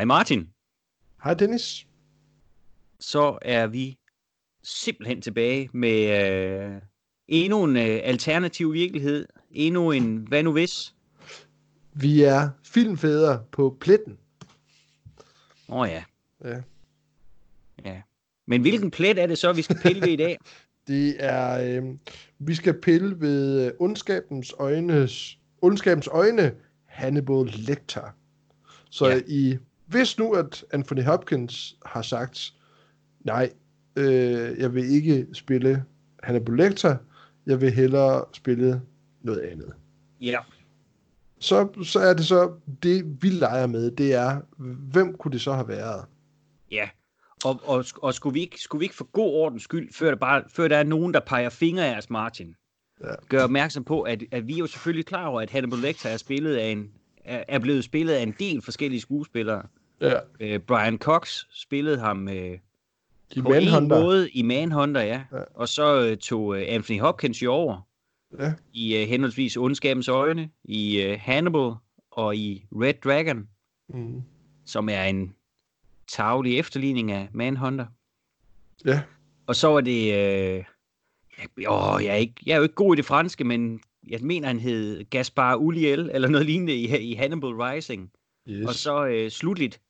Hej Martin. Hej Dennis. Så er vi simpelthen tilbage med øh, endnu en øh, alternativ virkelighed. Endnu en hvad nu hvis. Vi er filmfædre på pletten. Åh oh, ja. Ja. ja. Men hvilken plet er det så, vi skal pille ved i dag? Det er, øh, vi skal pille ved øh, ondskabens øjnes, ondskabens øjne, Hannibal Lecter. Så Ja. i, hvis nu at Anthony Hopkins har sagt, nej, øh, jeg vil ikke spille Hannibal Lecter, jeg vil hellere spille noget andet. ja. Så, så er det så, det vi leger med, det er, hvem kunne det så have været? Ja. Og, og, og skulle, vi ikke, skulle vi ikke for god ordens skyld, før der, bare, før der er nogen, der peger fingre af os, Martin, Ja. gør opmærksom på, at, at vi er jo selvfølgelig klar over, at Hannibal Lecter er, spillet af en, er blevet spillet af en del forskellige skuespillere. Ja, Øh, Brian Cox spillede ham øh, i på en Manhunter. måde i Manhunter, ja. Ja. Og så øh, tog øh, Anthony Hopkins jo over Ja, i øh, henholdsvis Ondskabens Øjne, i øh, Hannibal og i Red Dragon, mm. som er en tavlig efterligning af Manhunter. ja. Og så var det... Øh, åh, jeg, er ikke, jeg er jo ikke god i det franske, men jeg mener, han hed Gaspar Ulliel, eller noget lignende i, i Hannibal Rising. Yes. Og så øh, slutligt,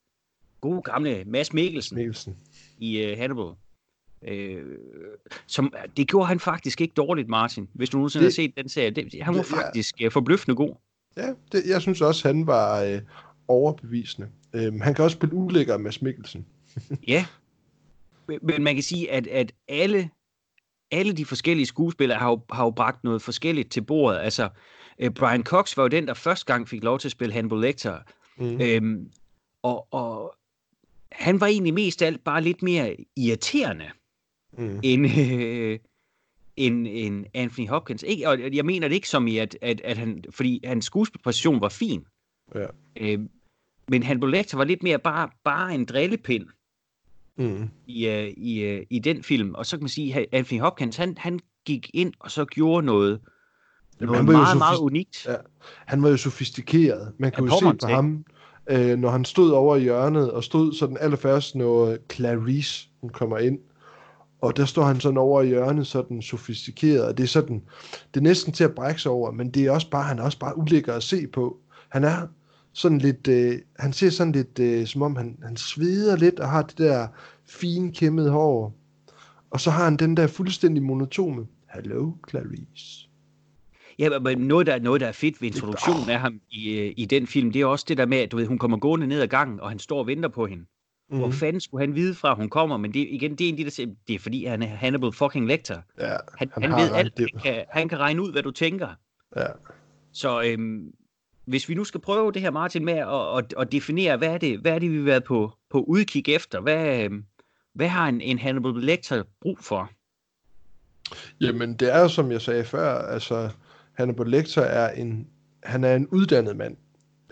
gode gamle Mads Mikkelsen Mikkelsen. i øh, Hannibal. Øh, som, det gjorde han faktisk ikke dårligt, Martin. Hvis du nogensinde Det- har set den serie. Det, han var det- ja. faktisk øh, forbløffende god. Ja, det, jeg synes også, han var øh, overbevisende. Øhm, han kan også spille ulækker Mads Mikkelsen. Ja. Men- Men man kan sige, at, at alle, alle de forskellige skuespillere har jo, har jo bragt noget forskelligt til bordet. Altså, øh, Brian Cox var jo den, der første gang fik lov til at spille Hannibal Lecter. Mm. Øhm, og, og han var egentlig mest af alt bare lidt mere irriterende Mm. end, øh, end, end Anthony Hopkins. Ikke, og jeg mener det ikke som i, at, at, at han, fordi hans skuespilpræstation var fin. Ja. Øh, men Hannibal Lecter var lidt mere bare, bare en drillepind Mm. i, øh, i, øh, i den film. Og så kan man sige, at Anthony Hopkins, han, han gik ind og så gjorde noget, Jamen, noget meget, meget unikt. Ja. Han var jo sofistikeret. Man kunne Ja, jo se på ham, øh, når han stod over i hjørnet, og stod sådan allerførst, når Clarice hun kommer ind. Og der står han sådan over i hjørnet, sådan sofistikeret, og det er sådan, det er næsten til at brække sig over, men det er også bare, han er også bare ulækker at se på. Han er sådan lidt, øh, han ser sådan lidt, øh, som om han, han sveder lidt, og har det der fine kæmmede hår. Og så har han den der fuldstændig monotone, Hello, Clarice. Ja, men noget der, noget, der er fedt ved introduktionen af ham i, øh, i den film, det er også det der med, at du ved, hun kommer gående ned ad gangen, og han står og venter på hende. Mm. Hvor Mhm. fanden skulle han vide fra, at hun kommer? Men det, igen, det er en de, der siger, det er fordi, han er Hannibal fucking Lecter. Ja, Han, han, Han ved alt. Han kan, han kan regne ud, hvad du tænker. ja. Så øhm, hvis vi nu skal prøve det her, Martin, med at, at, at definere, hvad er, det, hvad er det, vi har været på, på udkig efter? Hvad, øhm, hvad har en, en Hannibal Lecter brug for? Jamen, det er jo, som jeg sagde før, altså, Hannibal Lecter er en, han er en uddannet mand.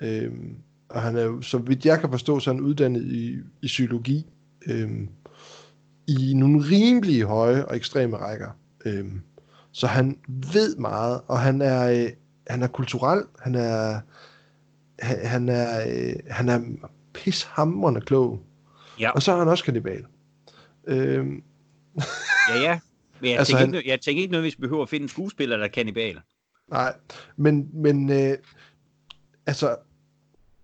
Øhm, og han er jo, så vidt jeg kan forstå, så er han uddannet i, i psykologi. Øhm, I nogle rimelig høje og ekstreme rækker. Øhm, så han ved meget, og han er, øh, han er kulturel, han er, han, han er, øh, han er pishamrende klog. Ja. Og så er han også kannibal. Øhm, Ja, ja. Men jeg, Altså, tænker, han- ikke, jeg tænker ikke noget, hvis vi behøver at finde en skuespiller, der er kannibal. Nej, men, men øh, altså,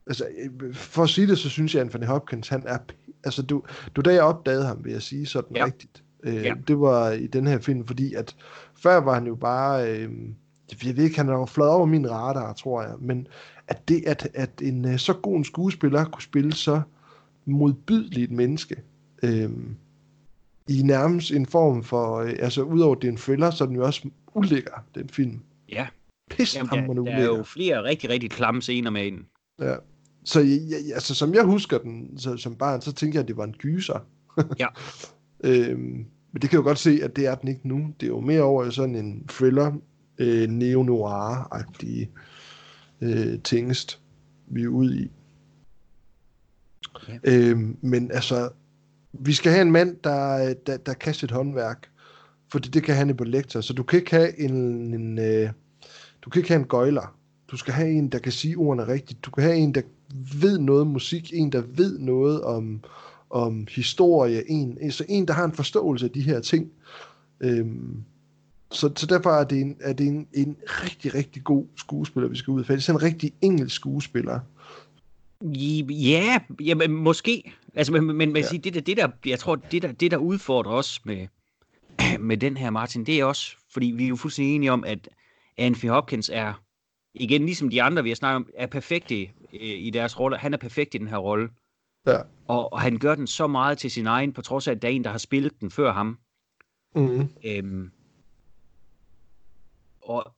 altså, for at sige det, så synes jeg, at Anthony Hopkins, han er, altså, du, du da jeg opdagede ham, vil jeg sige sådan Ja. rigtigt, øh, Ja. det var i den her film, fordi at før var han jo bare, øh, jeg ved ikke, han er jo flot over min radar, tror jeg, men at det, at, at en øh, så god en skuespiller kunne spille så modbydeligt menneske, øh, i nærmest en form for, øh, altså udover det er en thriller, så er den jo også ulækker, den film. Ja. Jamen, Pishamrende der, der er jo flere rigtig, rigtig klamme scener med den. Ja. Så jeg, altså, som jeg husker den så, som barn, så tænkte jeg, at det var en gyser. Ja. øhm, men det kan jeg jo godt se, at det er den ikke nu. Det er jo mere over i sådan en thriller, øh, neo-noir-agtig øh, tingest, vi er ude i. Ja. Øhm, men altså, vi skal have en mand, der, der, der kan sit håndværk. For det, kan Hannibal Lecter. Så du kan ikke have en, en øh, du kan ikke have en gøjler. Du skal have en, der kan sige ordene rigtigt. Du kan have en, der ved noget om musik. En, der ved noget om, om historie. En, så en, der har en forståelse af de her ting. Øhm, så, så derfor er det, en, er det en, en rigtig, rigtig god skuespiller, vi skal ud af. Det er en rigtig engelsk skuespiller. Ja, jamen, måske. Altså, men, men, men ja. sige, det, der, det der, jeg tror, det der, det der udfordrer os med, med den her, Martin, det er også, fordi vi er jo fuldstændig enige om, at Anthony Hopkins er, igen ligesom de andre, vi har snakket om, er perfekt i, i deres rolle. Han er perfekt i den her rolle. Ja. Og, og han gør den så meget til sin egen, på trods af, at der er en, der har spillet den før ham. Mm. Øhm, og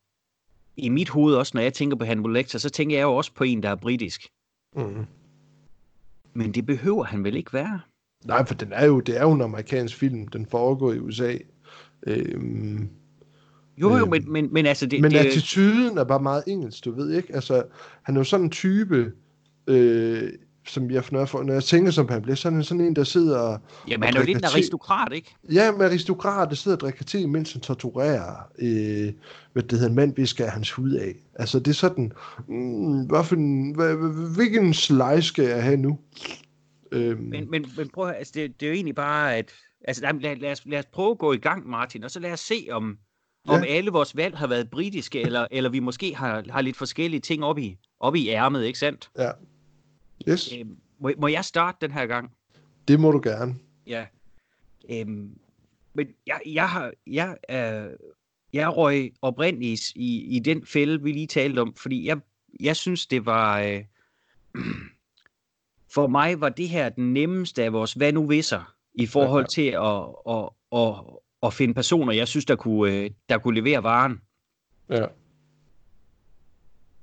i mit hoved også, når jeg tænker på Hannibal Lecter, så tænker jeg jo også på en, der er britisk. Mm. Men det behøver han vel ikke være? Nej, for den er jo, det er jo en amerikansk film. Den foregår i USA. Øhm, jo, jo, øhm, men, men, men altså... Det, men det, attituden er bare meget engelsk, du ved ikke? Altså, han er jo sådan en type... Øh, som jeg, når, jeg, når jeg tænker som han bliver sådan, sådan en, der sidder og Jamen, han er jo lidt en aristokrat, ikke? Ja, med aristokrat, der sidder og drikker te, mens han torturerer, øh, hvad det hedder, en mand, vi skal hans hud af. Altså, det er sådan, mm, hvad for en, hvad, hvilken slice skal jeg have nu? Øhm. Men, men, men prøv at altså, det, det er jo egentlig bare, at, altså, lad, lad, os, lad os prøve at gå i gang, Martin, og så lad os se, om, ja. om alle vores valg har været britiske, eller, eller vi måske har, har lidt forskellige ting op i, op i ærmet, ikke sandt? Ja. Yes. Øhm, må, må jeg starte den her gang? Det må du gerne. Ja. Øhm, men jeg, jeg har, jeg, øh, jeg røg oprindeligt i, i den fælde, vi lige talte om, fordi jeg, jeg synes, det var... Øh, for mig var det her den nemmeste af vores hvad nu visser, i forhold ja, ja. til at, at, at, at finde personer, jeg synes, der kunne, øh, der kunne levere varen. Ja.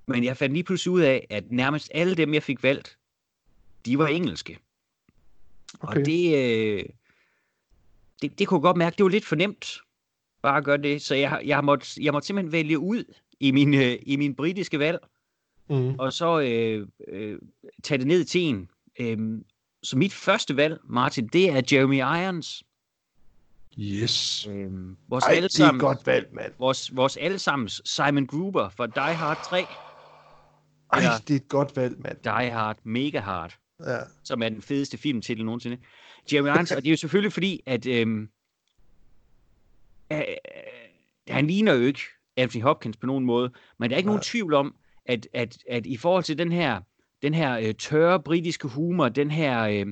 Men jeg fandt lige pludselig ud af, at nærmest alle dem, jeg fik valgt, de var engelske. Okay. Og det, øh, det, det kunne jeg godt mærke, det var lidt for nemt bare at gøre det. Så jeg, jeg, måtte, jeg måtte simpelthen vælge ud i min, øh, i min britiske valg, mm. og så øh, øh, tage det ned til en. Øh, så mit første valg, Martin, det er Jeremy Irons. Yes. Øhm, vores Ej, det er et godt valg, mand. Vores, vores allesammens Simon Gruber fra Die Hard 3. Ej, det er et godt valg, mand. Die Hard, Mega Hard ja. som er den fedeste filmtitel nogensinde. Jeremy Irons, og det er jo selvfølgelig fordi, at øhm, øh, han ligner jo ikke Anthony Hopkins på nogen måde, men der er ikke Nej. nogen tvivl om, at, at, at i forhold til den her, den her øh, tørre britiske humor, den her øh,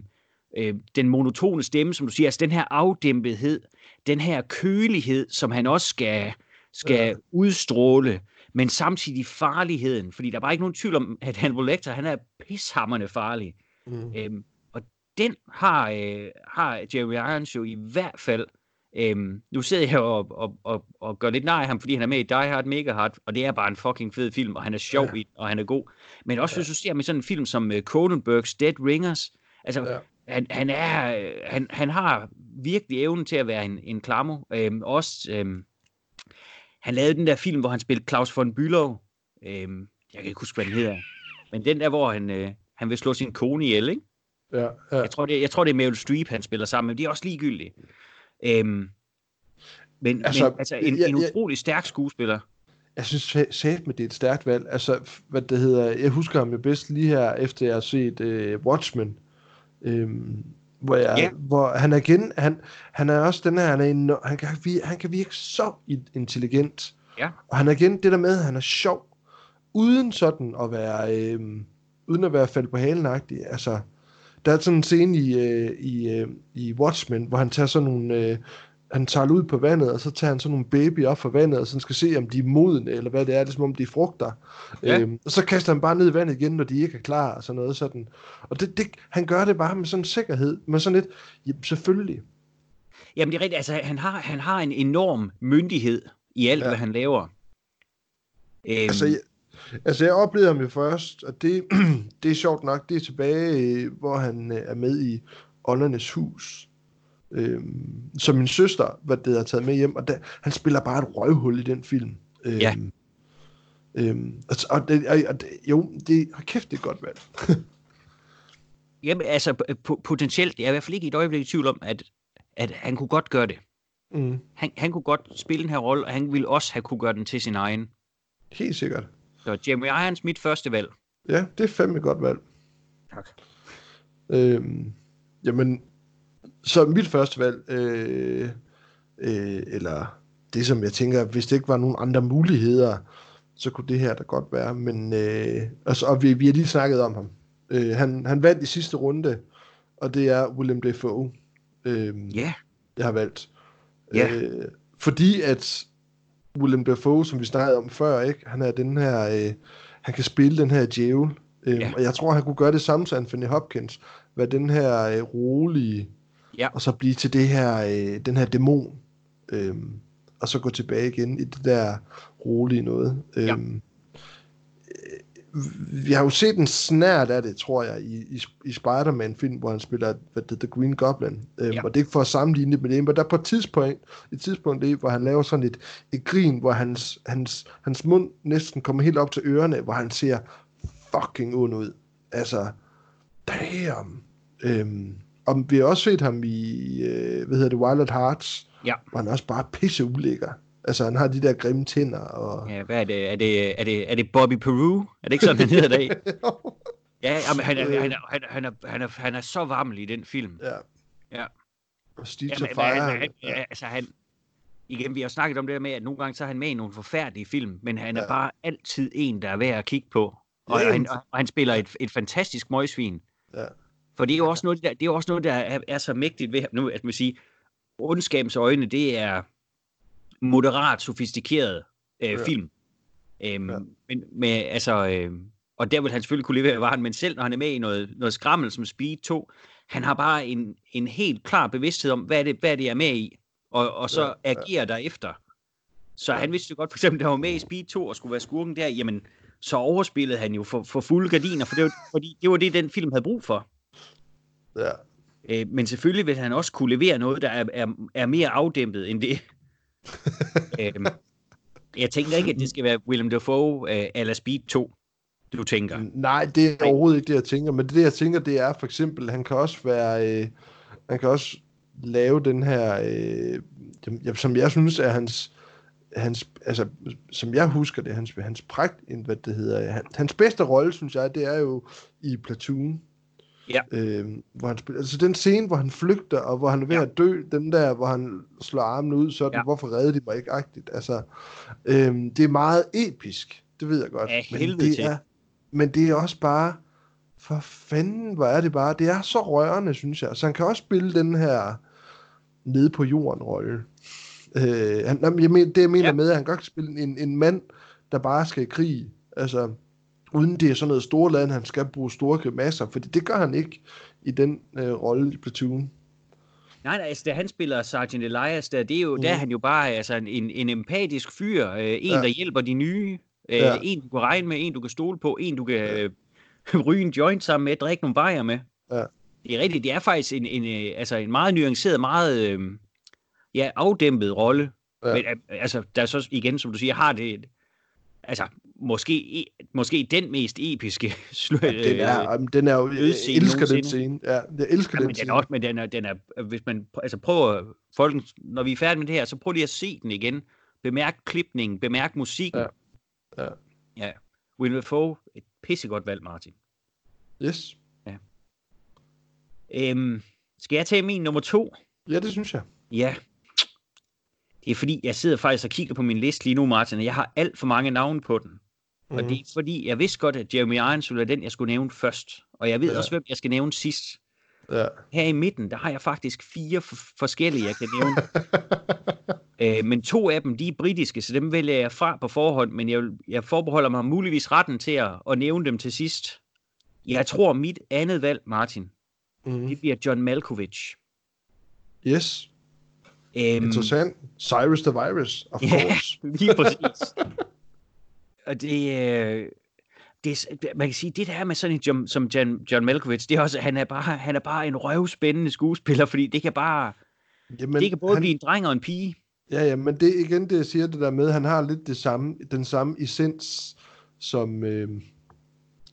øh, den monotone stemme, som du siger, altså den her afdæmpethed, den her kølighed, som han også skal, skal ja. udstråle, men samtidig farligheden, fordi der er bare ikke nogen tvivl om, at Hannibal Lecter, han er pishammerne farlig. Mm. Øhm, og den har, øh, har Jeremy Irons jo i hvert fald Øhm, nu sidder jeg og, og, og, og gør lidt nej af ham, fordi han er med i Die Hard, Mega Hard, og det er bare en fucking fed film, og han er sjov ja. i og han er god. Men også ja. hvis du ser med sådan en film som uh, Cronenbergs Dead Ringers, altså ja. Han, han, er, han, han har virkelig evnen til at være en, en klammer. Øhm, også, øhm, han lavede den der film, hvor han spillede Claus von Bülow. Øhm, jeg kan ikke huske, hvad den hedder. Men den der, hvor han, øh, han vil slå sin kone ihjel, ikke? Ja, ja. Jeg, tror, det, jeg tror, det er Meryl Streep, han spiller sammen men de er også ligegyldige. Øhm, men altså, men, altså en, ja, en utrolig stærk skuespiller. Jeg synes sæt med det er et stærkt valg. Altså, hvad det hedder, jeg husker ham jo bedst lige her, efter jeg har set uh, Watchmen. Øhm, hvor, jeg, ja. hvor han er igen, han, han er også den her, han, er en, han, kan, han kan virke så intelligent. Ja. Og han er igen det der med, at han er sjov, uden sådan at være, øhm, uden at være faldet på halen -agtig. Altså, der er sådan en scene i, øh, i, øh, i Watchmen, hvor han tager sådan nogle, øh, han tager ud på vandet, og så tager han sådan nogle baby op fra vandet, og så skal se, om de er modne, eller hvad det er, det er som om de er frugter. Ja. Øhm, og så kaster han bare ned i vandet igen, når de ikke er klar, og sådan noget sådan. Og det, det, han gør det bare med sådan en sikkerhed, med sådan lidt, ja, selvfølgelig. Jamen det er rigtigt, altså han har, han har en enorm myndighed i alt, ja. hvad han laver. Øhm, altså, jeg, Altså, jeg oplevede ham jo først, og det, det er sjovt nok, det er tilbage, hvor han øh, er med i Åndernes Hus, øhm, som min søster, hvad det har taget med hjem, og der, han spiller bare et røvhul i den film. Øhm, ja. Øhm, og, og, det, og det, jo, det har kæft, det er godt valg. Jamen, altså, potentielt, jeg er i hvert fald ikke i et øjeblik i tvivl om, at, at han kunne godt gøre det. Mm. Han, han kunne godt spille den her rolle, og han ville også have kunne gøre den til sin egen. Helt sikkert. Så Jeremy Irons, mit første valg. Ja, det er fandme et godt valg. Tak. Øhm, jamen, så mit første valg, øh, øh, eller det som jeg tænker, hvis det ikke var nogen andre muligheder, så kunne det her da godt være. Men, øh, altså, og vi, vi har lige snakket om ham. Øh, han, han vandt i sidste runde, og det er William Defoe. Øh, Ja, jeg har valgt. Ja. Øh, fordi at William Dafoe, som vi snakkede om før, ikke? han er den her, øh, han kan spille den her djævel, øh, Ja. og jeg tror, han kunne gøre det samme som Anthony Hopkins, være den her øh, rolige, Ja. og så blive til det her, øh, den her dæmon, øh, og så gå tilbage igen i det der rolige noget. Øh, Ja. vi har jo set en snært af det, tror jeg, i, i, i Spider-Man-film, hvor han spiller hvad det, The Green Goblin. Øhm, Ja. Og det er ikke for at sammenligne det med det, men der er på et tidspunkt, et tidspunkt det, hvor han laver sådan et, et grin, hvor hans, hans, hans mund næsten kommer helt op til ørerne, hvor han ser fucking ond ud. Altså, damn. Øhm, og vi har også set ham i, øh, hvad hedder det, Wild at Hearts, Ja. hvor han er også bare pisse ulækker. Altså, han har de der grimme tænder, og... ja hvad er det? Er det, er det, er det Bobby Peru? Er det ikke sådan, han hedder dag? Ja, jamen, han, er, han, er, han, er, han, er, han, er, han er så varmel i den film. Ja. Ja. Og Steve Jamen, Fire. han, han, han, altså han, igen, vi har snakket om det der med, at nogle gange så er han med i nogle forfærdelige film, men han er Ja. bare altid en, der er værd at kigge på. Og, Ja, han, og han spiller et, et fantastisk møgsvin. Ja. For det er jo også noget, der, det er også noget, der er, er så mægtigt ved nu, at man siger, ondskabens øjne, det er moderat sofistikeret øh, Ja. film. Øhm, Ja. men med, altså, øh, og der vil han selvfølgelig kunne levere varen, men selv når han er med i noget, noget skrammel som Speed 2, han har bare en, en helt klar bevidsthed om, hvad det, hvad det er med i, og, og så ja, ja. agerer derefter. Så Ja. han vidste jo godt, for eksempel, da han var med i Speed 2 og skulle være skurken der, jamen, så overspillede han jo for, for fulde gardiner, for det var, fordi det var det, den film havde brug for. Ja. Øh, men selvfølgelig vil han også kunne levere noget, der er, er, er mere afdæmpet end det. øhm, jeg tænker ikke, at det skal være Willem Dafoe øh, eller Speed 2, du tænker. Nej, det er overhovedet ikke det, jeg tænker. Men det, jeg tænker, det er for eksempel, han kan også være... Øh, han kan også lave den her... Øh, som jeg synes er hans... hans altså, som jeg husker det, hans, hans pragt, hvad det hedder, han, hans bedste rolle, synes jeg, det er jo i Platoon. Ja. Øh, hvor han spiller, altså den scene, hvor han flygter, og hvor han er ved Ja. at dø, den der, hvor han slår armene ud, sådan, Ja. hvorfor redde de mig ikke agtigt. Altså, øh, det er meget episk, det ved jeg godt. Af men det til. er, men det er også bare, for fanden, hvor er det bare, det er så rørende, synes jeg. Så han kan også spille den her nede på jorden rolle. Øh, han, jeg mener, det jeg mener Ja. ja. med, at han godt kan spille en, en mand, der bare skal i krig. Altså, uden det er sådan noget store land, han skal bruge store grimasser, fordi det gør han ikke i den øh, rolle i Platoon. Nej, nej, altså, da han spiller Sergeant Elias, der, det er jo, Mhm. der er han jo bare altså, en, en, empatisk fyr, øh, en, Ja. der hjælper de nye, øh, Ja. en, du kan regne med, en, du kan stole på, en, du kan øh, ryge en joint sammen med, drikke nogle bajer med. Ja. Det er rigtigt, det er faktisk en, en, øh, altså, en meget nuanceret, meget øh, ja, afdæmpet rolle. Ja. Men, øh, altså, der er så igen, som du siger, har det, et- altså, måske, måske den mest episke slø, Den er, jamen, den er jo, jeg elsker den scene. Ja, jeg elsker Ja, den men den scene. er også, men den er, den er, hvis man altså prøver, folk, når vi er færdige med det her, så prøv lige at se den igen. Bemærk klipningen, bemærk musikken. Ja. Ja. Ja. Will Dafoe, et pissegodt valg, Martin. Yes. Øhm, skal jeg tage min nummer to? Ja, det synes jeg. Ja. Det er fordi, jeg sidder faktisk og kigger på min liste lige nu, Martin, og jeg har alt for mange navne på den. Mm. Og det er fordi, jeg vidste godt, at Jeremy Irons ville være den, jeg skulle nævne først. Og jeg ved Ja. også, hvem jeg skal nævne sidst. Ja. Her i midten, der har jeg faktisk fire forskellige, jeg kan nævne. Øh, men to af dem, de er britiske, så dem vælger jeg fra på forhånd, men jeg, jeg forbeholder mig muligvis retten til at, at nævne dem til sidst. Jeg tror, mit andet valg, Martin, mm. det bliver John Malkovich. Yes. Øhm, Interessant. Cyrus the Virus, of Ja. course. lige præcis. Og det, øh, det, man kan sige, det der med sådan en John, som John, John Malkovich, det er også, han er bare, han er bare en røvspændende skuespiller, fordi det kan bare, Jamen, det kan både han, blive en dreng og en pige. Ja, ja, men det igen det, jeg siger det der med, han har lidt det samme, den samme essens som, øh,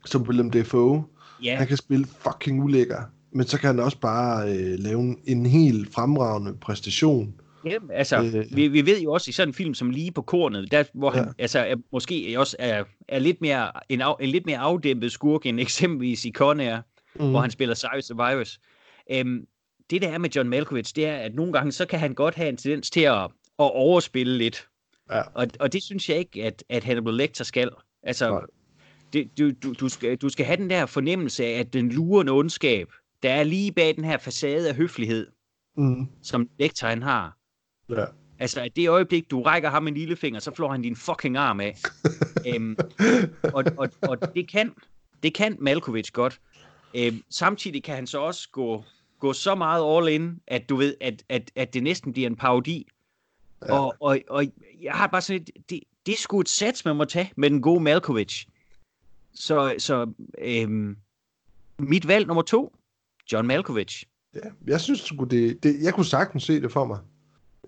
som Willem Dafoe. Ja, Han kan spille fucking ulækker, men så kan han også bare øh, lave en, en helt fremragende præstation. Jamen, altså, øh, vi, vi ved jo også i sådan en film som Lige på kornet, der, hvor han Ja. altså, er, måske også er, er lidt mere, en, af, en lidt mere afdæmpet skurk end eksempelvis i Con Air, mm, hvor han spiller Cyrus the Virus. Øhm, det der er med John Malkovich, det er, at nogle gange, så kan han godt have en tendens til at, at overspille lidt. Ja. Og, og det synes jeg ikke, at, at Hannibal Lecter skal. Altså, Nej. det, du, du, du, skal, du skal have den der fornemmelse af, at den lurende ondskab, der er lige bag den her facade af høflighed, mm, som Lecter han har. Ja. Altså, at det øjeblik, du rækker ham en lillefinger, så flår han din fucking arm af. øhm, og, og, og det kan, det kan Malkovich godt. Øhm, samtidig kan han så også gå, gå så meget all in, at du ved, at, at, at det næsten bliver en parodi. Ja. Og, og, og jeg har bare sådan et, det, det er sgu et sats, man må tage med den gode Malkovich. Så, så øhm, mit valg nummer to, John Malkovich. Ja, jeg synes sgu det, det, jeg kunne sagtens se det for mig.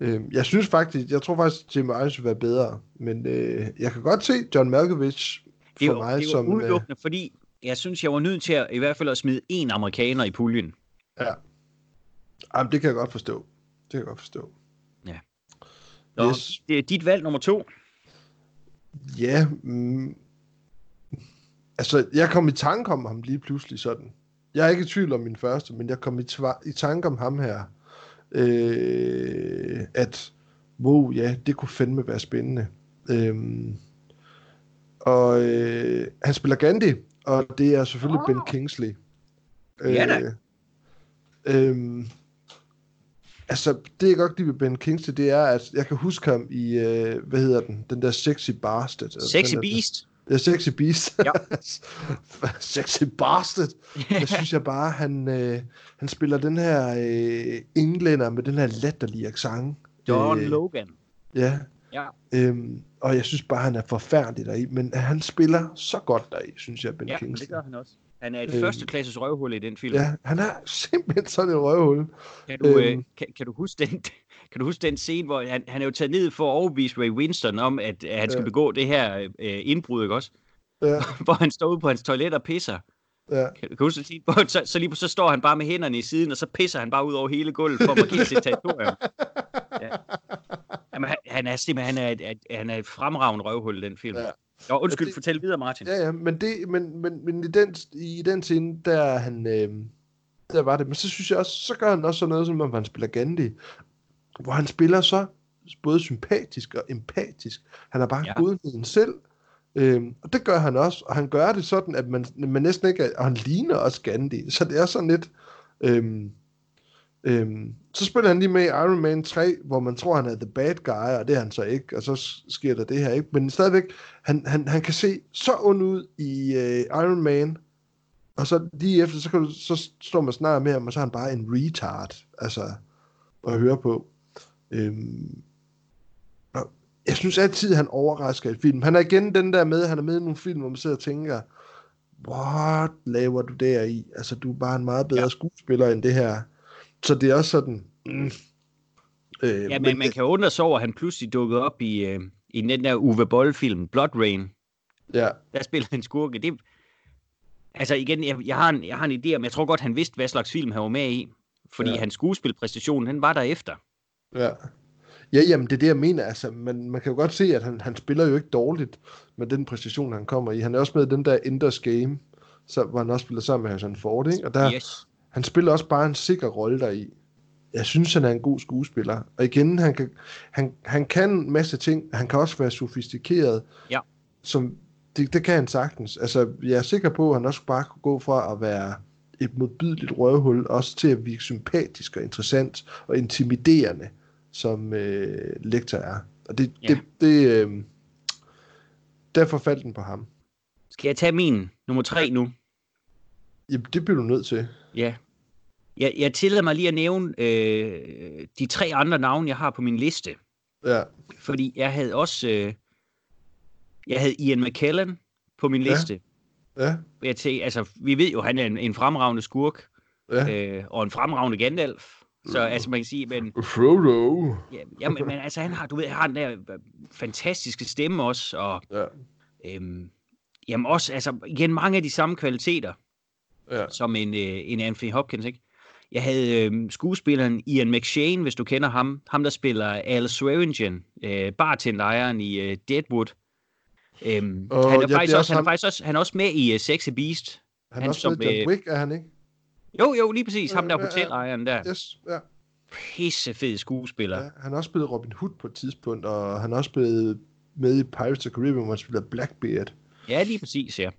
Øh, jeg synes faktisk, jeg tror faktisk, Jim Irons vil være bedre, men øh, jeg kan godt se John Malkovich for Det jo, mig det jo som... Øh, udelukkende, fordi jeg synes, jeg var nødt til at i hvert fald at smide en amerikaner i puljen. ja. Jamen, det kan jeg godt forstå. Det kan jeg godt forstå. Nå, Yes. det er dit valg nummer to. Ja, mm, altså, jeg kom i tanke om ham lige pludselig sådan. Jeg er ikke i tvivl om min første, men jeg kom i, tva- i tanke om ham her, øh, at, wow, ja, det kunne fandme være spændende. Øhm, og øh, han spiller Gandhi, og det er selvfølgelig Åh. Ben Kingsley. Ja da. Øh, øhm, altså, det jeg godt lide ved Ben Kingsley, det er, at jeg kan huske ham i, øh, hvad hedder den, den der Sexy Bastard. Altså, Sexy den der- Beast. Ja, Sexy Beast. Ja. sexy Bastard. Jeg synes jeg bare, han, øh, han spiller den her øh, englænder med den her latterlige accent. John Øh, Logan. Ja. Ja. Øhm, og jeg synes bare, han er forfærdelig deri, men han spiller så godt deri, synes jeg, Ben Ja, Kingsley. det gør han også. Han er et Øhm, førsteklasses røvhul i den film. Ja, han er simpelthen sådan en røvhul. Kan, du, øh, øhm. kan, kan, du huske den, kan du huske den scene, hvor han, han er jo taget ned for at overbevise Ray Winston om, at, at han skal Ja. begå det her øh, indbrud, ikke også? Ja, Hvor han står ude på hans toilet og pisser. ja. Kan, kan du huske den scene? Hvor, så, så lige så står han bare med hænderne i siden, og så pisser han bare ud over hele gulvet for at markere sit territorium. Ja. Jamen, han, han er simpelthen han er et, et, han er et fremragende røvhul den film. Ja. Nå, undskyld, Det- fortæl videre, Martin. Ja, ja, men, det, men, men, men i, den, i den scene, der er han, øh, der var det. Men så synes jeg også, så gør han også sådan noget, som om han spiller Gandhi, hvor han spiller så både sympatisk og empatisk. Han er bare ja. Godheden selv. Øhm, og det gør han også, og han gør det sådan, at man, man næsten ikke er, og han ligner også Gandhi, så det er sådan lidt, øhm, øhm, så spiller han lige med i Iron Man 3, hvor man tror, han er the bad guy, og det er han så ikke, og så sker der det her, ikke? Men stadigvæk, han, han, han kan se så ond ud i øh, Iron Man, og så lige efter, så, kan du, så står man snart med ham, og så er han bare en retard, altså, at høre på. Øhm, og jeg synes altid, han overrasker i film. Han er igen den der med, han er med i nogle film, hvor man sidder og tænker, what laver du der i? Altså, du er bare en meget bedre ja. Skuespiller end det her. Så det er også sådan... Mm, øh, Ja, men man kan undre sig over, at han pludselig dukkede op i, øh, i den der Uwe Boll-film, Blood Rain. Ja, Der spiller han skurke. Det, altså igen, jeg, jeg, har en, jeg har en idé om, jeg tror godt, han vidste, hvad slags film han var med i. Fordi Ja. ja. hans skuespilpræstation, den var der efter. Ja. Ja, jamen det er det, jeg mener. Altså, man, man kan jo godt se, at han, han spiller jo ikke dårligt med den præstation, han kommer i. Han er også med i den der Enders Game, så, hvor han også spiller sammen med Harrison Ford, ikke? Og der, Yes. han spiller også bare en sikker rolle deri. Jeg synes, han er en god skuespiller. Og igen, han kan, han, han kan en masse ting. Han kan også være sofistikeret. Ja. Som, det, det kan han sagtens. Altså, jeg er sikker på, at han også bare kunne gå fra at være et modbydeligt røvhul, også til at virke sympatisk og interessant og intimiderende, som øh, lektor er. Og det, Ja. det, det øh, derfor faldt den på ham. Skal jeg tage min nummer tre nu? Jamen, det bliver du nødt til. Ja. Jeg, jeg tillader mig lige at nævne øh, de tre andre navne, jeg har på min liste. Ja, Fordi jeg havde også... Øh, jeg havde Ian McKellen på min Ja. liste. ja, Jeg tænkte, altså, vi ved jo, han er en, en fremragende skurk. ja. øh, og en fremragende Gandalf. Så altså, man kan sige, men, Frodo. ja, ja, men, men altså, han har, du ved, han har den der øh, fantastiske stemme også, og Ja, øhm, jamen også, altså, igen, mange af de samme kvaliteter, ja. som en, øh, en Anthony Hopkins, ikke? Jeg havde øh, skuespilleren Ian McShane, hvis du kender ham. Ham, der spiller Al Swearingen, øh, bartenderejeren i øh, Deadwood. Øhm, Og han, er ja, faktisk er også, han, er faktisk også, han er også med i uh, Sexy Beast. Han, Han han også som, med John øh, Wick, er han ikke? Jo, jo, lige præcis. Ham der Ja, ja, hotelejeren der. Yes, ja. Pissefed skuespiller. ja. Han har også spillet Robin Hood på et tidspunkt, og han har også spillet med i Pirates of the Caribbean, hvor han spiller Blackbeard. Ja, lige præcis, ja.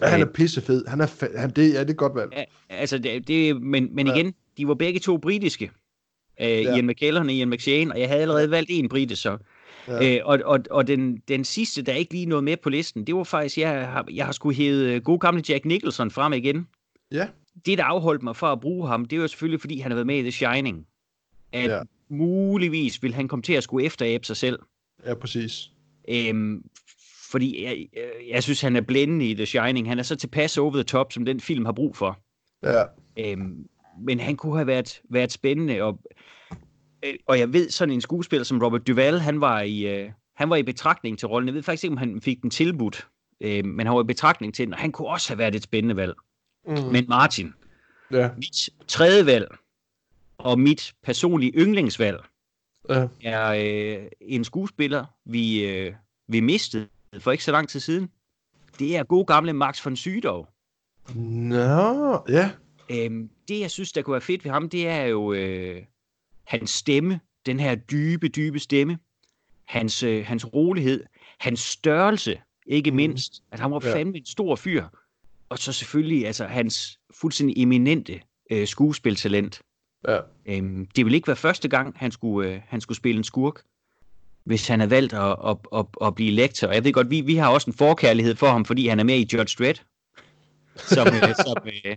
Ja, han er pissefed. Han er fa- han, det, ja, det er godt valg. Ja, altså, det, det, men, men Ja. igen, de var begge to britiske. Øh, Ja. Ian McKellen og Ian McShane, og jeg havde allerede valgt en brite, så. Ja. Øh, og og, og den, den sidste, der ikke lige nåede med på listen, det var faktisk, jeg har, jeg har skulle hæve øh, god gamle Jack Nicholson frem igen. Ja. Det, der afholdt mig for at bruge ham, det var selvfølgelig, fordi han har været med i The Shining. At Ja. muligvis vil han komme til at skulle efteræbe sig selv. ja, præcis. Øhm, fordi jeg, jeg, jeg synes, han er blændende i The Shining. Han er så tilpas over the top, som den film har brug for. Ja, Øhm, men han kunne have været, været spændende, og, øh, og jeg ved, sådan en skuespiller som Robert Duvall, han var i, øh, han var i betragtning til rollen. Jeg ved faktisk ikke, om han fik den tilbudt, øh, men han var i betragtning til den, og han kunne også have været et spændende valg. Mm. Men Martin, ja, mit tredje valg, og mit personlige yndlingsvalg, ja. er øh, en skuespiller, vi, øh, vi mistede for ikke så lang tid siden. Det er god gamle Max von Sydow. Nå, ja. Øhm, det, jeg synes, der kunne være fedt ved ham, det er jo øh, hans stemme. Den her dybe, dybe stemme. Hans, øh, hans rolighed. Hans størrelse, ikke Mhm. mindst. At han var Ja. fandme en stor fyr. Og så selvfølgelig altså, hans fuldstændig eminente øh, skuespiltalent. Ja, Øhm, det vil ikke være første gang, han skulle, øh, han skulle spille en skurk, hvis han har valgt at, at, at, at blive lektor. Og jeg ved godt, vi, vi har også en forkærlighed for ham, fordi han er med i Judge Dredd, som, øh, som øh,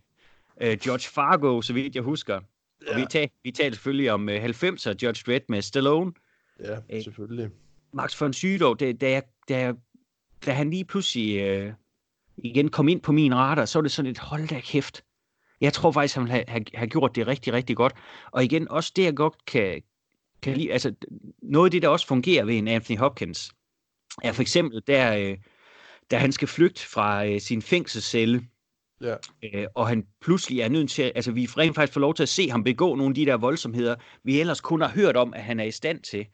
øh, George Fargo, så vidt jeg husker. Og Ja. vi, tal, vi talte selvfølgelig om øh, 90'er Judge Dredd med Stallone. ja, Øh. selvfølgelig. Max von Sydow, da, jeg, da, jeg, da han lige pludselig øh, igen kom ind på min radar, så var det sådan et hold da kæft. Jeg tror faktisk, han have, have, have gjort det rigtig, rigtig godt. Og igen, også det, jeg godt kan, kan lide, altså noget af det, der også fungerer ved en Anthony Hopkins, er for eksempel, der, øh, da han skal flygte fra øh, sin fængselscelle, Ja, øh, og han pludselig er nødt til, altså vi rent faktisk får lov til at se ham begå nogle af de der voldsomheder, vi ellers kun har hørt om, at han er i stand til.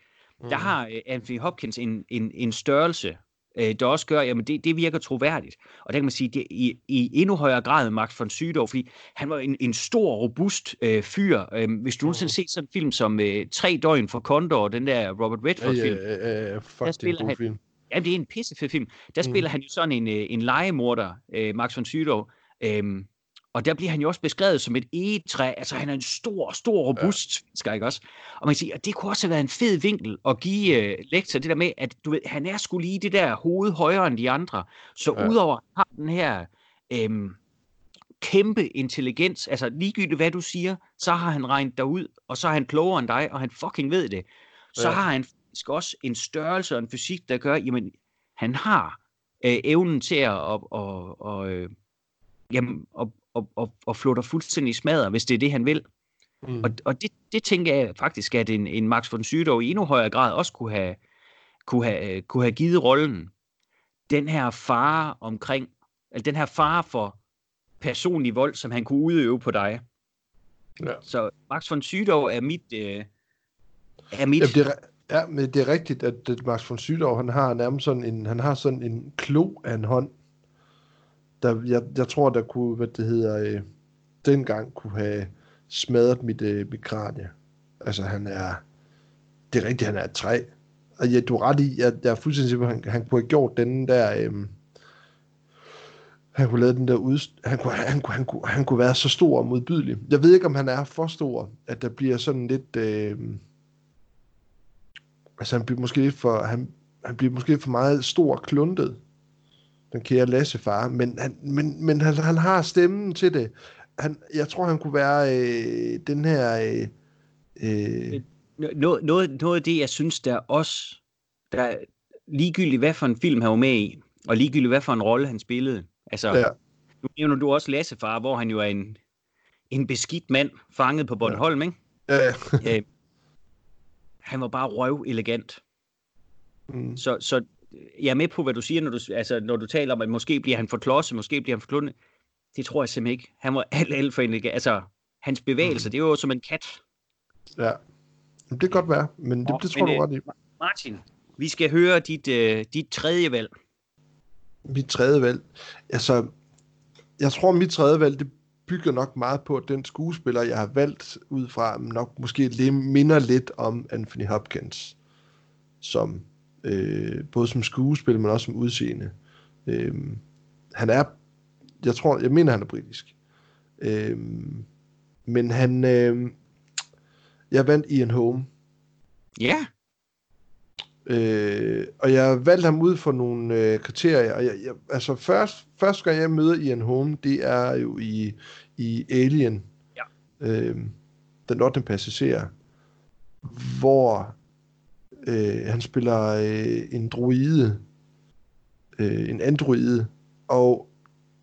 mm. Der har øh, Anthony Hopkins en, en, en størrelse, øh, der også gør, jamen det, det virker troværdigt. Og der kan man sige, det i, i endnu højere grad Max von Sydow, fordi han var en, en stor, robust øh, fyr. Øh, hvis du nogensinde har set sådan en film som øh, Tre døgn for Condor, den der Robert ja, Redford-film, ja, ja, ja, fuck, det er en god film. Jamen, det er en pissefed film. Der Mm. spiller han jo sådan en, øh, en legemorder, øh, Max von Sydow. Øhm, og der bliver han jo også beskrevet som et egetræ. Altså, han er en stor, stor, robust ja. ikke også? Og man kan sige, at det kunne også have været en fed vinkel at give øh, lektor det der med, at du ved, han er sgu lige det der hoved højere end de andre. Så Ja. udover at han har den her øhm, kæmpe intelligens, altså ligegyldigt hvad du siger, så har han regnet dig ud, og så er han klogere end dig, og han fucking ved det. Så Ja. har han faktisk også en størrelse og en fysik, der gør, jamen, han har øh, evnen til at og, og, og, øh, jamen, og, og, og, og flå dig fuldstændig smadret, hvis det er det, han vil. Mm. Og, og det, det tænker jeg faktisk, at en, en Max von Sydow i endnu højere grad også kunne have, kunne have, øh, kunne have givet rollen. Den her fare omkring, eller den her fare for personlig vold, som han kunne udøve på dig. Ja. Så Max von Sydow er mit, øh, er mit Jamen, det er, ja, men det er rigtigt, at, at Max von Sydow, han har nærmest sådan en, han har sådan en klo af en hånd, der, jeg, jeg tror, der kunne, hvad det hedder, øh, dengang kunne have smadret mit, øh, mit kranie. Altså, han er, det er rigtigt, han er et træ. Og ja, du er ret i, jeg, jeg er fuldstændig sikker på, han, han kunne have gjort den der, øh, han kunne lave den der ud, han kunne, han, kunne, han, kunne, han kunne være så stor og modbydelig. Jeg ved ikke, om han er for stor, at der bliver sådan lidt, øh, altså han bliver måske lidt for, han, han bliver måske lidt for meget stor og kluntet, den kære Lassefar, men, han, men, men han, han har stemmen til det. Han, jeg tror, han kunne være øh, den her... Øh, øh, noget, noget, noget af det, jeg synes, der også, der er ligegyldigt hvad for en film han var med i, og ligegyldigt hvad for en rolle han spillede. Altså, Ja. ja. nu nævner du også Lassefar, hvor han jo er en, en beskidt mand, fanget på Bornholm, ikke? ja, Øh, han var bare røv elegant. mm, Så, så jeg er med på, hvad du siger, når du, altså, når du taler om, at måske bliver han for klodset, måske bliver han for klundet. Det tror jeg simpelthen ikke. Han var alt, alt for elegant. Altså, hans bevægelser, mm. det er jo som en kat. Ja, det kan godt være, men det, Nå, det tror men, du ret i. Martin, vi skal høre dit, uh, dit tredje valg. Mit tredje valg? Altså, jeg tror, mit tredje valg, det bygger nok meget på, at den skuespiller, jeg har valgt ud fra, nok måske minder lidt om Anthony Hopkins, som øh, både som skuespiller, men også som udseende. Øh, han er, jeg tror, jeg mener, han er britisk. Øh, men han, øh, jeg vandt Ian Home. Ja. Yeah. Øh, og jeg valgte ham ud for nogle øh, kriterier. Og jeg, jeg, altså først, første gang jeg møder Ian Holm, det er jo i, i Alien. Ja. Øh, den 8. passager. Hvor øh, han spiller øh, en droide. Øh, en androide. Og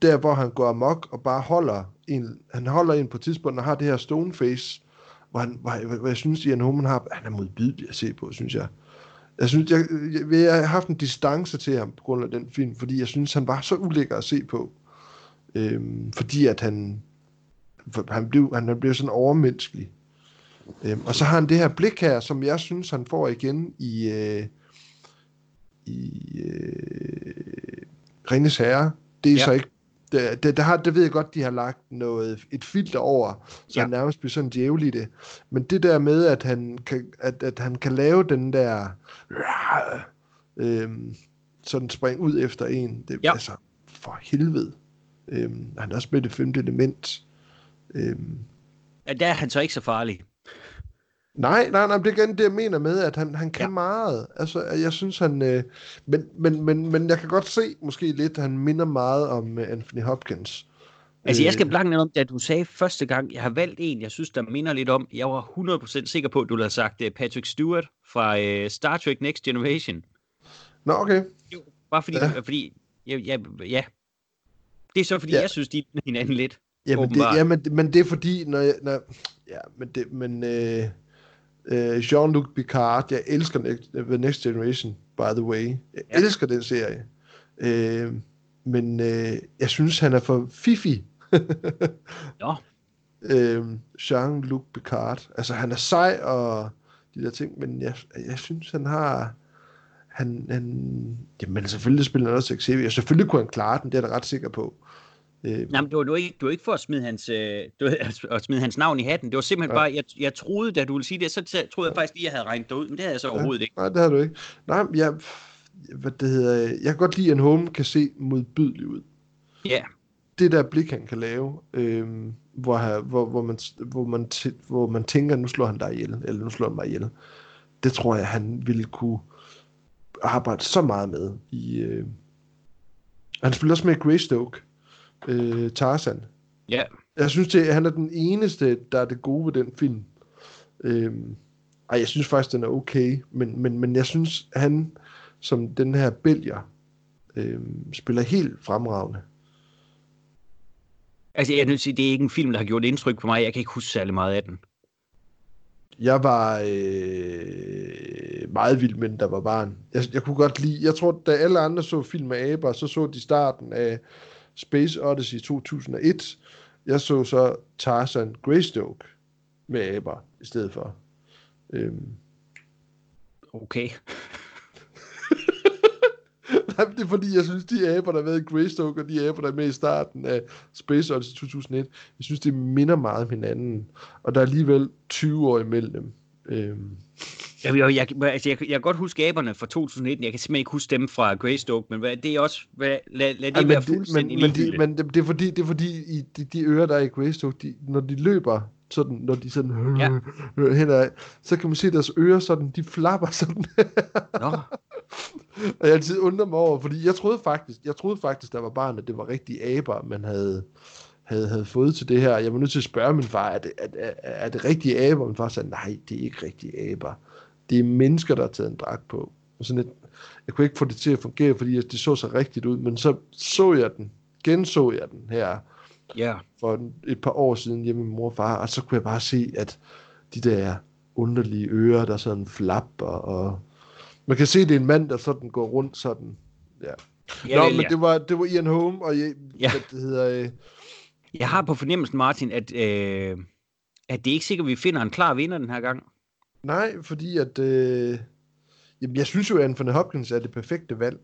der hvor han går amok og bare holder en, han holder en på tidspunkt og har det her stone face, hvor, han, hvor, hvor jeg synes, Ian Homan har, han er modbydelig at se på, synes jeg. Jeg synes, jeg, jeg, jeg har haft en distance til ham på grund af den film, fordi jeg synes, han var så ulækker at se på. Øhm, fordi at han, han, blev, han blev sådan overmenneskelig. Øhm, og så har han det her blik her, som jeg synes, han får igen i, øh, i øh, Ringes Herre. Det er ja. så ikke det, det, det, har, det ved jeg godt, de har lagt noget, et filter over, så ja. han nærmest bliver sådan djævlig det. Men det der med, at han kan, at, at han kan lave den der øhm, sådan spring ud efter en, det, ja. altså for helvede. Øhm, han er også med det femte element. Øhm, ja, der er han så ikke så farlig. Nej, nej, nej, det er igen det, jeg mener med, at han, han kan ja. meget. Altså, jeg synes, han... Øh, men, men, men, men jeg kan godt se måske lidt, at han minder meget om uh, Anthony Hopkins. Altså, jeg skal øh. blanke om, da du sagde første gang, jeg har valgt en, jeg synes, der minder lidt om, jeg var 100% sikker på, at du havde sagt uh, Patrick Stewart fra uh, Star Trek Next Generation. Nå, okay. Jo, bare fordi, ja. fordi ja, ja, ja. Det er så, fordi ja. jeg synes, de er hinanden lidt. Jamen, det, jamen, men det er fordi, når jeg... Når, ja, men det... Men, øh, Uh, Jean-Luc Picard, jeg elsker Next, The Next Generation, by the way. Jeg ja. elsker den serie. Uh, men uh, jeg synes, han er for fifi. ja. Uh, Jean-Luc Picard. Altså, han er sej og de der ting, men jeg, jeg synes, han har... Han, han, jamen, selvfølgelig spiller han også og selvfølgelig kunne han klare den, det er jeg da ret sikker på. Øh, Nej, men det var, du ikke, du var ikke for at smide, hans, øh, du, at smide hans navn i hatten. Det var simpelthen ja. bare, jeg, jeg troede, da du ville sige det, så troede jeg faktisk lige, at jeg havde regnet det ud, men det havde jeg så overhovedet ja, ikke. Nej, det har du ikke. Nej, jeg, hvad det hedder, jeg kan godt lide, at en home kan se modbydelig ud. Ja. Det der blik, han kan lave, øh, hvor, hvor, hvor, man, hvor, man, hvor man tænker, nu slår han dig ihjel, eller nu slår han mig ihjel. Det tror jeg, han ville kunne arbejde så meget med i... Øh, han spiller også med Greystoke øh, Tarzan. Ja. Jeg synes, det, han er den eneste, der er det gode ved den film. Øhm, ej, jeg synes faktisk, den er okay, men, men, men jeg synes, han som den her bælger øhm, spiller helt fremragende. Altså, jeg vil sige, det er ikke en film, der har gjort indtryk på mig. Jeg kan ikke huske særlig meget af den. Jeg var øh, meget vild med den, der var barn. Jeg, jeg kunne godt lide, jeg tror, da alle andre så film med aber, så så de starten af Space Odyssey 2001. Jeg så så Tarzan Greystoke med aber i stedet for. Øhm. Okay. Nej, det er fordi, jeg synes, de aber, der er med i Greystoke, og de aber, der er med i starten af Space Odyssey 2001, jeg synes, det minder meget om hinanden. Og der er alligevel 20 år imellem dem. Øhm. Jeg, jeg, jeg, altså jeg, jeg kan godt huske aberne fra 2019. Jeg kan simpelthen ikke huske dem fra Greystoke, men hvad, det er også... Hvad, lad, lad det ja, være fuldstændig men, men, de, men det, det, er fordi, det er fordi i, de, de ører, der er i Greystoke, de, når de løber sådan, når de sådan ja. hen ad, så kan man se deres ører sådan, de flapper sådan. Nå. og jeg altid undrer mig over, fordi jeg troede faktisk, jeg troede faktisk, der var barn, at det var rigtige aber, man havde, havde, havde fået til det her. Jeg var nødt til at spørge min far, er det, er, er, er det rigtige aber? Min far sagde, nej, det er ikke rigtige aber det er mennesker, der har taget en dragt på. Og sådan et, jeg kunne ikke få det til at fungere, fordi det så så rigtigt ud, men så så jeg den, genså jeg den her yeah. for et par år siden hjemme med mor og far, og så kunne jeg bare se, at de der underlige ører, der sådan flapper, og man kan se, at det er en mand, der sådan går rundt sådan, ja. Ja, Nå, vel, men ja. det var, det var Ian Holm, og jeg, ja. hvad det hedder... Øh... Jeg har på fornemmelsen, Martin, at øh, at det er ikke sikkert, at vi finder en klar vinder den her gang. Nej, fordi at... Øh, jamen, jeg synes jo, at Anthony Hopkins er det perfekte valg.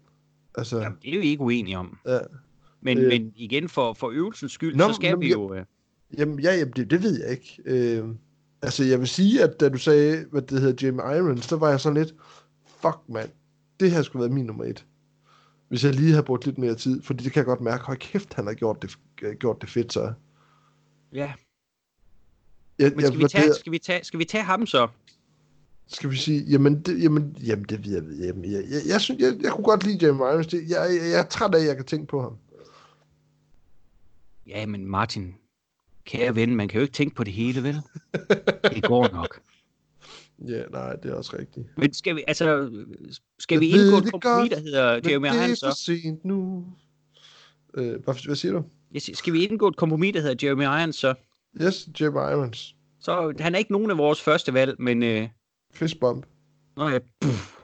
Altså, Jamen, det er vi ikke uenige om. ja. Men, Øh. øh, men igen, for, for øvelsens skyld, Nå, så skal nå, vi jeg- jo... Øh, Jamen, ja, jamen det, det ved jeg ikke. Øh, altså, jeg vil sige, at da du sagde, hvad det hedder, Jim Irons, så var jeg sådan lidt, fuck mand, det her skulle være min nummer et. Hvis jeg lige havde brugt lidt mere tid, fordi det kan jeg godt mærke, hold kæft, han har gjort det, gjort det fedt, så. ja, Jeg, men skal vi, hvad tage, det- skal, vi tage, skal vi tage ham så? Skal vi sige, jamen, det, jamen, jamen, det jeg, jamen, jeg, jeg, jeg, synes, jeg, jeg kunne godt lide Jim Irons, det, jeg, jeg, jeg er træt af, at jeg kan tænke på ham. Ja, men Martin, kære ven, man kan jo ikke tænke på det hele, vel? Det går nok. Ja, nej, det er også rigtigt. Men skal vi, altså, skal Jeg vi indgå det et kompromis, der hedder Jeremy det Irons er for sent nu. Øh, hvad, hvad siger du? Jeg siger, Skal vi indgå et kompromis, der hedder Jeremy Irons så? Yes, Jim Irons. Så han er ikke nogen af vores første valg, men... Øh, Fistbump. Nå ja, puff,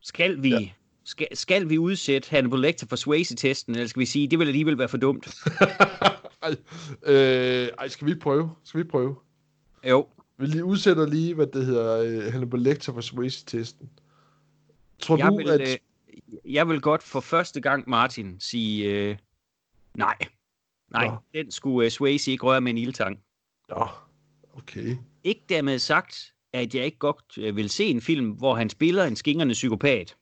skal vi... Ja. Skal, skal vi udsætte Hannibal Lecter for Swayze-testen, eller skal vi sige, det vil alligevel være for dumt? ej, øh, ej, skal vi prøve? Skal vi prøve? Jo, Vi lige udsætter lige, hvad det hedder, øh, Hannibal Lecter for Swayze-testen. Tror jeg du, vil, at... øh, jeg vil godt for første gang, Martin, sige øh, nej. Nej, Nå. den skulle øh, Swayze ikke røre med en ildtang. Nå, okay. Ikke dermed sagt, at jeg ikke godt øh, vil se en film, hvor han spiller en skingerne psykopat.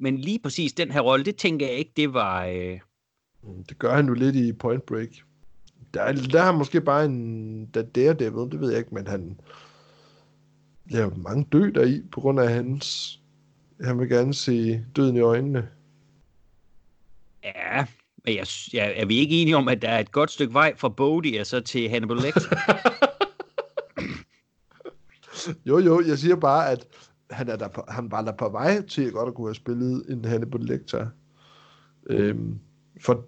Men lige præcis den her rolle, det tænker jeg ikke, det var... Øh, Mm, Det gør han jo lidt i Point Break. Der er, der er han måske bare en der Daredevil, det ved jeg ikke, men han laver mange dø deri, på grund af hans... Han vil gerne se døden i øjnene. ja, men jeg, ja, er vi ikke enige om, at der er et godt stykke vej fra Bodhi og så til Hannibal Lecter? Jo, jo, jeg siger bare, at han, er der på, han var der på vej til godt at kunne have spillet en Hannibal Lecter. Øhm, for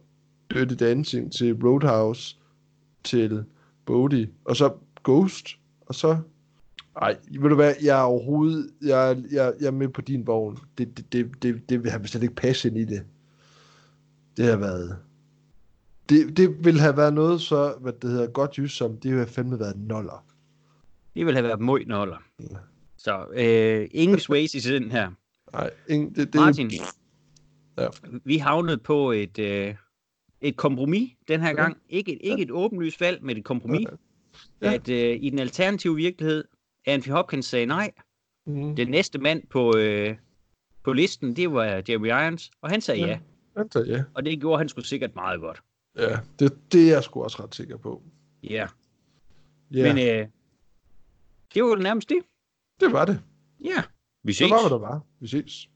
Dirty Dancing til Roadhouse til Bodhi, og så Ghost, og så... Ej, ved du hvad, jeg er overhovedet, jeg, jeg, jeg er med på din vogn. Det, det, det, det, det vil have slet ikke passe ind i det. Det har været... Det, det ville have været noget så, hvad det hedder, godt jys som, det ville have fandme været noller. Det ville have været møgnolder. Så øh, ingen Swayze til den her. Nej, ingen, det, det, Martin, Ja. vi havnede på et, øh, et kompromis den her Ja. gang. Ikke et, ikke et åbenlyst valg, men et kompromis. Ja. At øh, i den alternative virkelighed, Anthony Hopkins sagde nej. Mm. Den næste mand på, øh, på listen, det var Jeremy Irons, og han sagde Ja. ja. ja. Altså, ja. Og det gjorde han sgu sikkert meget godt. Ja, det, det er jeg sgu også ret sikker på. Ja. Ja, Men øh, det var jo nærmest det. det var det. Ja. Vi ses. var, hvad der var. Vi ses.